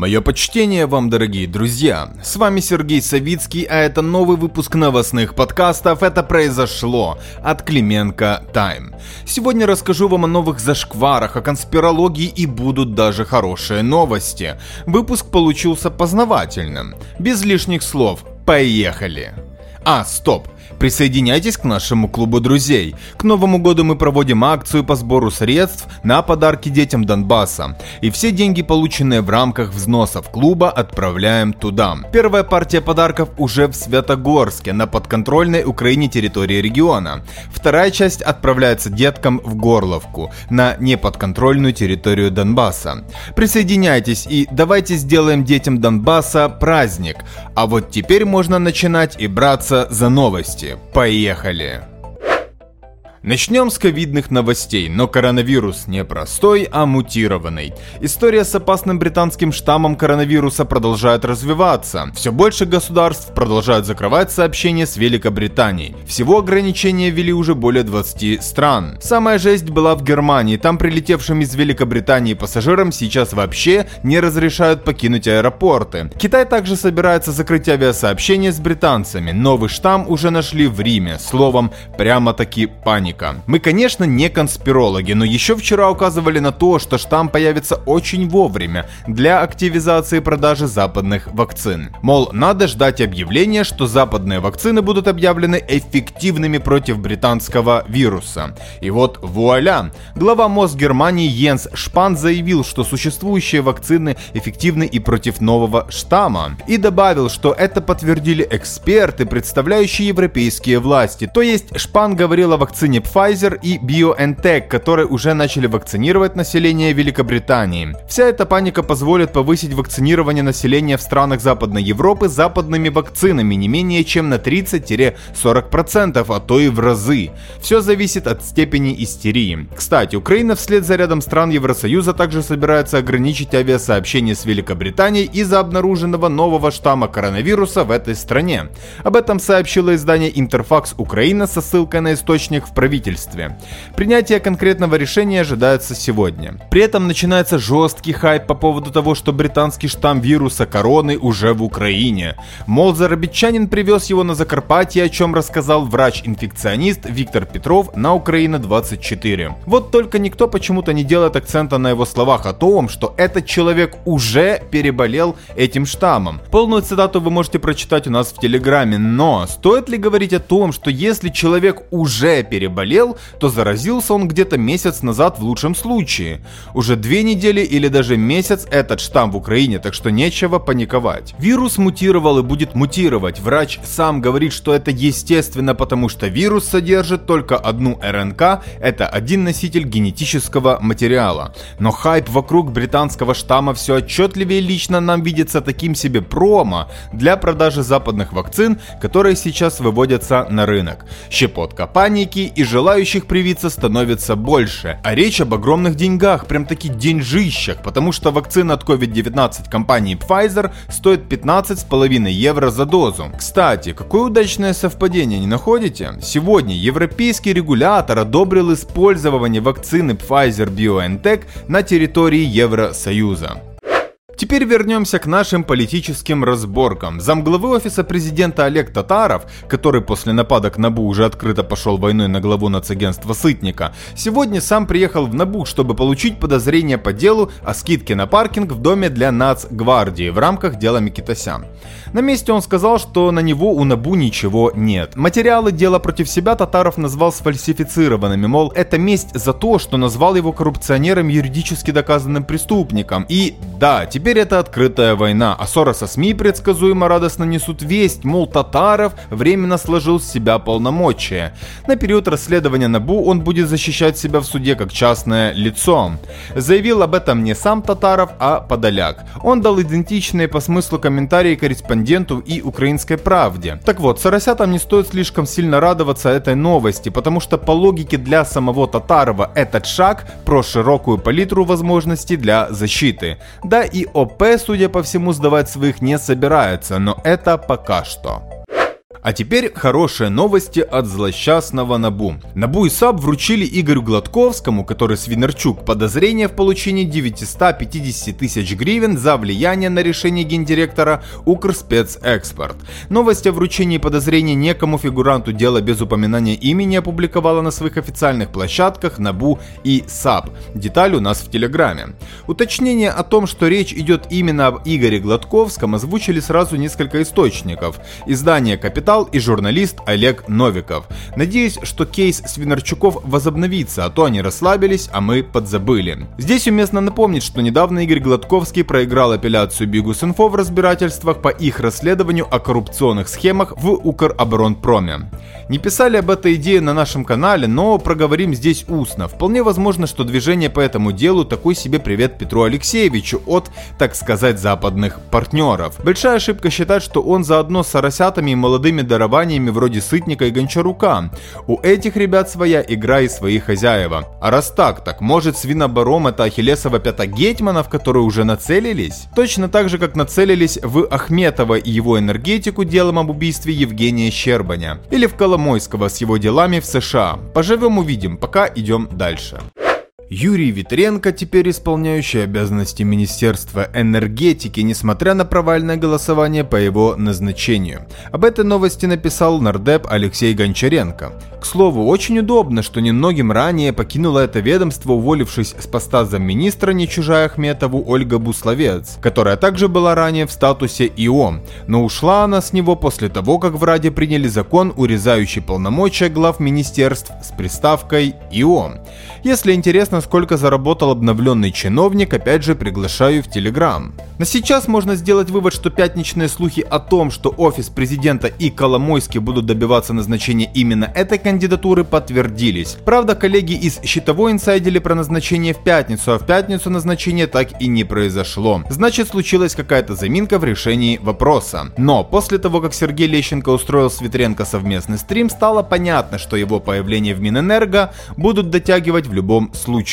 Мое почтение вам, дорогие друзья. С вами Сергей Савицкий, а это новый выпуск новостных подкастов «Это произошло» от Клименко Тайм. Сегодня расскажу вам о новых зашкварах, о конспирологии и будут даже хорошие новости. Выпуск получился познавательным. Без лишних слов. Поехали! А, стоп! Присоединяйтесь к нашему клубу друзей. К Новому году мы проводим акцию по сбору средств на подарки детям Донбасса. И все деньги, полученные в рамках взносов клуба, отправляем туда. Первая партия подарков уже в Святогорске, на подконтрольной Украине территории региона. Вторая часть отправляется деткам в Горловку, на неподконтрольную территорию Донбасса. Присоединяйтесь и давайте сделаем детям Донбасса праздник. А вот теперь можно начинать и браться за новости. Поехали! Начнем с ковидных новостей, но коронавирус не простой, а мутированный. История с опасным британским штаммом коронавируса продолжает развиваться. Все больше государств продолжают закрывать сообщения с Великобританией. Всего ограничения ввели уже более 20 стран. Самая жесть была в Германии, там прилетевшим из Великобритании пассажирам сейчас вообще не разрешают покинуть аэропорты. Китай также собирается закрыть авиасообщения с британцами. Новый штамм уже нашли в Риме. Словом, прямо-таки паника паника. Мы, конечно, не конспирологи, но еще вчера указывали на то, что штамм появится очень вовремя для активизации продажи западных вакцин. Мол, надо ждать объявления, что западные вакцины будут объявлены эффективными против британского вируса. И вот вуаля! Глава МОЗ Германии Йенс Шпан заявил, что существующие вакцины эффективны и против нового штамма. И добавил, что это подтвердили эксперты, представляющие европейские власти. То есть Шпан говорил о вакцине Pfizer и BioNTech, которые уже начали вакцинировать население Великобритании. Вся эта паника позволит повысить вакцинирование населения в странах Западной Европы западными вакцинами не менее чем на 30-40%, а то и в разы. Все зависит от степени истерии. Кстати, Украина вслед за рядом стран Евросоюза также собирается ограничить авиасообщение с Великобританией из-за обнаруженного нового штамма коронавируса в этой стране. Об этом сообщило издание Интерфакс Украина со ссылкой на источник в правительстве. Принятие конкретного решения ожидается сегодня. При этом начинается жесткий хайп по поводу того, что британский штамм вируса короны уже в Украине. Мол, зарабичанин привез его на Закарпатье, о чем рассказал врач-инфекционист Виктор Петров на Украина-24. Вот только никто почему-то не делает акцента на его словах о том, что этот человек уже переболел этим штаммом. Полную цитату вы можете прочитать у нас в Телеграме, но стоит ли говорить о том, что если человек уже переболел, заболел, то заразился он где-то месяц назад в лучшем случае. Уже две недели или даже месяц этот штамм в Украине, так что нечего паниковать. Вирус мутировал и будет мутировать. Врач сам говорит, что это естественно, потому что вирус содержит только одну РНК, это один носитель генетического материала. Но хайп вокруг британского штамма все отчетливее лично нам видится таким себе промо для продажи западных вакцин, которые сейчас выводятся на рынок. Щепотка паники и желающих привиться становится больше. А речь об огромных деньгах, прям таки деньжищах, потому что вакцина от COVID-19 компании Pfizer стоит 15,5 евро за дозу. Кстати, какое удачное совпадение, не находите? Сегодня европейский регулятор одобрил использование вакцины Pfizer-BioNTech на территории Евросоюза. Теперь вернемся к нашим политическим разборкам. Замглавы офиса президента Олег Татаров, который после нападок НАБУ уже открыто пошел войной на главу нацагентства Сытника, сегодня сам приехал в НАБУ, чтобы получить подозрение по делу о скидке на паркинг в доме для Нацгвардии в рамках дела Микитосян. На месте он сказал, что на него у НАБУ ничего нет. Материалы дела против себя Татаров назвал сфальсифицированными, мол, это месть за то, что назвал его коррупционером юридически доказанным преступником. И да, Теперь это открытая война, а ссора со СМИ предсказуемо радостно несут весть, мол, Татаров временно сложил с себя полномочия. На период расследования НАБУ он будет защищать себя в суде как частное лицо. Заявил об этом не сам Татаров, а Подоляк. Он дал идентичные по смыслу комментарии корреспонденту и «Украинской правде». Так вот, соросятам не стоит слишком сильно радоваться этой новости, потому что по логике для самого Татарова этот шаг про широкую палитру возможностей для защиты. Да и ОП, судя по всему, сдавать своих не собирается, но это пока что. А теперь хорошие новости от злосчастного Набу. Набу и САП вручили Игорю Гладковскому, который Свинарчук, подозрение в получении 950 тысяч гривен за влияние на решение гендиректора Укрспецэкспорт. Новость о вручении подозрений некому фигуранту дела без упоминания имени опубликовала на своих официальных площадках Набу и САП. Деталь у нас в Телеграме. Уточнение о том, что речь идет именно об Игоре Гладковском, озвучили сразу несколько источников. Издание «Капитал» и журналист Олег Новиков. Надеюсь, что кейс Свинарчуков возобновится, а то они расслабились, а мы подзабыли. Здесь уместно напомнить, что недавно Игорь Гладковский проиграл апелляцию Bihus.Info в разбирательствах по их расследованию о коррупционных схемах в Укроборонпроме. Не писали об этой идее на нашем канале, но проговорим здесь устно. Вполне возможно, что движение по этому делу такой себе привет Петру Алексеевичу от, так сказать, западных партнеров. Большая ошибка считать, что он заодно с арасятами и молодыми дарованиями вроде Сытника и Гончарука. У этих ребят своя игра и свои хозяева. А раз так, так может свинобором это Ахиллесова пята в которую уже нацелились? Точно так же, как нацелились в Ахметова и его энергетику делом об убийстве Евгения Щербаня. Или в Коломойского с его делами в США. Поживем увидим, пока идем дальше. Юрий Витренко, теперь исполняющий обязанности Министерства энергетики, несмотря на провальное голосование по его назначению. Об этой новости написал нардеп Алексей Гончаренко. К слову, очень удобно, что немногим ранее покинула это ведомство, уволившись с поста замминистра не чужая Ахметову Ольга Бусловец, которая также была ранее в статусе ИО, но ушла она с него после того, как в Раде приняли закон, урезающий полномочия глав министерств с приставкой ИО. Если интересно, сколько заработал обновленный чиновник, опять же приглашаю в Телеграм. На сейчас можно сделать вывод, что пятничные слухи о том, что офис президента и Коломойский будут добиваться назначения именно этой кандидатуры подтвердились. Правда, коллеги из Щитовой инсайдили про назначение в пятницу, а в пятницу назначение так и не произошло. Значит, случилась какая-то заминка в решении вопроса. Но после того, как Сергей Лещенко устроил с Ветренко совместный стрим, стало понятно, что его появление в Минэнерго будут дотягивать в любом случае.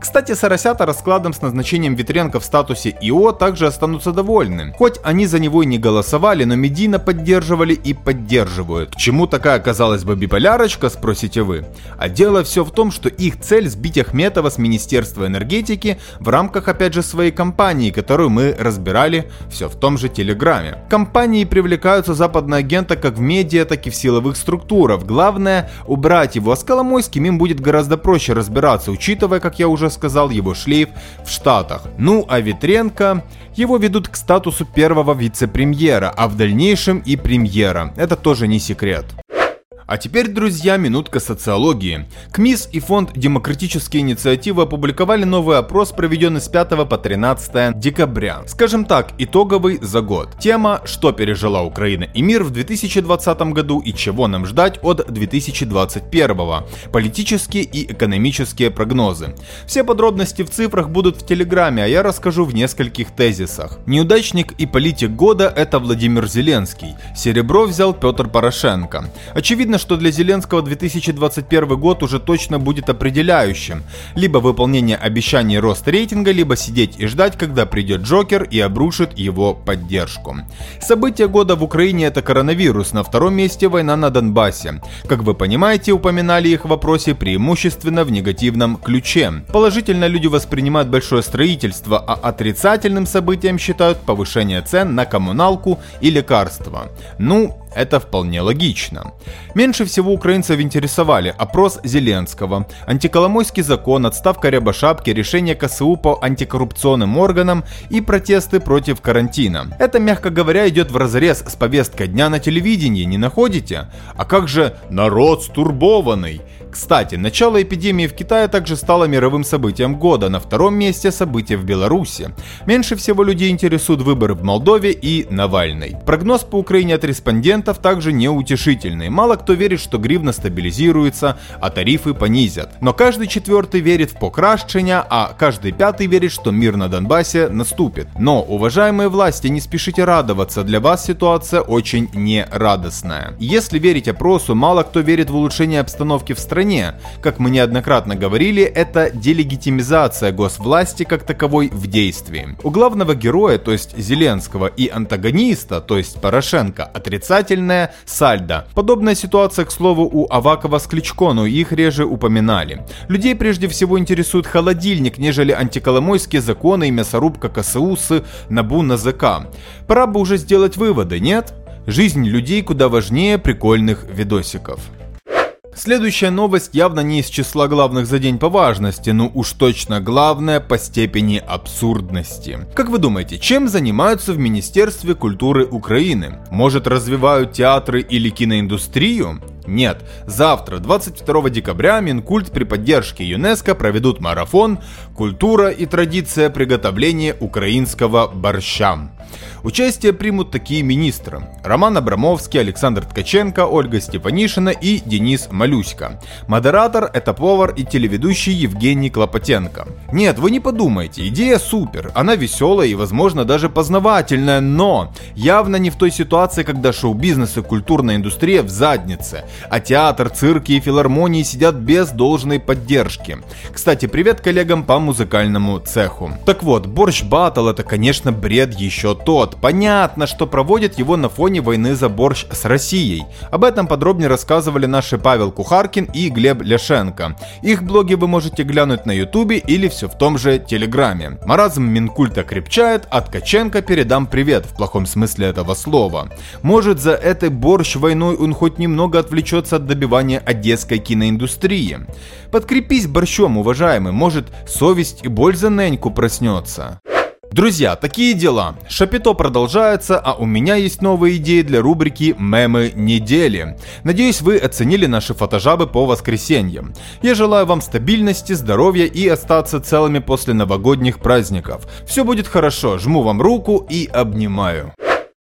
Кстати, Соросята раскладом с назначением Ветренко в статусе ИО также останутся довольны. Хоть они за него и не голосовали, но медийно поддерживали и поддерживают. К чему такая, казалось бы, биполярочка, спросите вы? А дело все в том, что их цель сбить Ахметова с Министерства энергетики в рамках, опять же, своей кампании, которую мы разбирали все в том же Телеграме. Компании привлекаются западные агенты как в медиа, так и в силовых структурах. Главное, убрать его, а с Коломойским им будет гораздо проще разбираться, учитывая, как я уже сказал, его шлейф в Штатах. Ну а Ветренко, его ведут к статусу первого вице-премьера, а в дальнейшем и премьера. Это тоже не секрет. А теперь, друзья, минутка социологии. КМИС и фонд «Демократические инициативы» опубликовали новый опрос, проведенный с 5 по 13 декабря. Скажем так, итоговый за год. Тема «Что пережила Украина и мир в 2020 году и чего нам ждать от 2021 Политические и экономические прогнозы. Все подробности в цифрах будут в Телеграме, а я расскажу в нескольких тезисах. Неудачник и политик года – это Владимир Зеленский. Серебро взял Петр Порошенко. Очевидно, что для Зеленского 2021 год уже точно будет определяющим. Либо выполнение обещаний рост рейтинга, либо сидеть и ждать, когда придет Джокер и обрушит его поддержку. События года в Украине это коронавирус, на втором месте война на Донбассе. Как вы понимаете, упоминали их в вопросе преимущественно в негативном ключе. Положительно люди воспринимают большое строительство, а отрицательным событием считают повышение цен на коммуналку и лекарства. Ну, это вполне логично. Меньше всего украинцев интересовали опрос Зеленского, антиколомойский закон, отставка Рябошапки, решение КСУ по антикоррупционным органам и протесты против карантина. Это, мягко говоря, идет в разрез с повесткой дня на телевидении, не находите? А как же народ стурбованный? Кстати, начало эпидемии в Китае также стало мировым событием года, на втором месте события в Беларуси. Меньше всего людей интересуют выборы в Молдове и Навальный. Прогноз по Украине от респондентов также неутешительный. Мало кто верит, что гривна стабилизируется, а тарифы понизят. Но каждый четвертый верит в покращение, а каждый пятый верит, что мир на Донбассе наступит. Но, уважаемые власти, не спешите радоваться, для вас ситуация очень нерадостная. Если верить опросу, мало кто верит в улучшение обстановки в стране, стране. Как мы неоднократно говорили, это делегитимизация госвласти как таковой в действии. У главного героя, то есть Зеленского, и антагониста, то есть Порошенко, отрицательная сальдо. Подобная ситуация, к слову, у Авакова с Кличко, но их реже упоминали. Людей прежде всего интересует холодильник, нежели антиколомойские законы и мясорубка КСУ с НАБУ на ЗК. Пора бы уже сделать выводы, нет? Жизнь людей куда важнее прикольных видосиков. Следующая новость явно не из числа главных за день по важности, но уж точно главная по степени абсурдности. Как вы думаете, чем занимаются в Министерстве культуры Украины? Может развивают театры или киноиндустрию? Нет, завтра, 22 декабря, Минкульт при поддержке ЮНЕСКО проведут марафон «Культура и традиция приготовления украинского борща». Участие примут такие министры. Роман Абрамовский, Александр Ткаченко, Ольга Степанишина и Денис Малюська. Модератор – это повар и телеведущий Евгений Клопотенко. Нет, вы не подумайте, идея супер, она веселая и, возможно, даже познавательная, но явно не в той ситуации, когда шоу-бизнес и культурная индустрия в заднице, а театр, цирки и филармонии сидят без должной поддержки. Кстати, привет коллегам по музыкальному цеху. Так вот, борщ батл это, конечно, бред еще тот. Понятно, что проводят его на фоне войны за борщ с Россией. Об этом подробнее рассказывали наши Павел Кухаркин и Глеб Ляшенко. Их блоги вы можете глянуть на ютубе или все в том же телеграме. Маразм Минкульта крепчает, а Ткаченко передам привет в плохом смысле этого слова. Может за этой борщ войной он хоть немного отвлечется от добивания одесской киноиндустрии. Подкрепись борщом, уважаемый, может совесть и боль за Неньку проснется. Друзья, такие дела. Шапито продолжается, а у меня есть новые идеи для рубрики «Мемы недели». Надеюсь, вы оценили наши фотожабы по воскресеньям. Я желаю вам стабильности, здоровья и остаться целыми после новогодних праздников. Все будет хорошо, жму вам руку и обнимаю.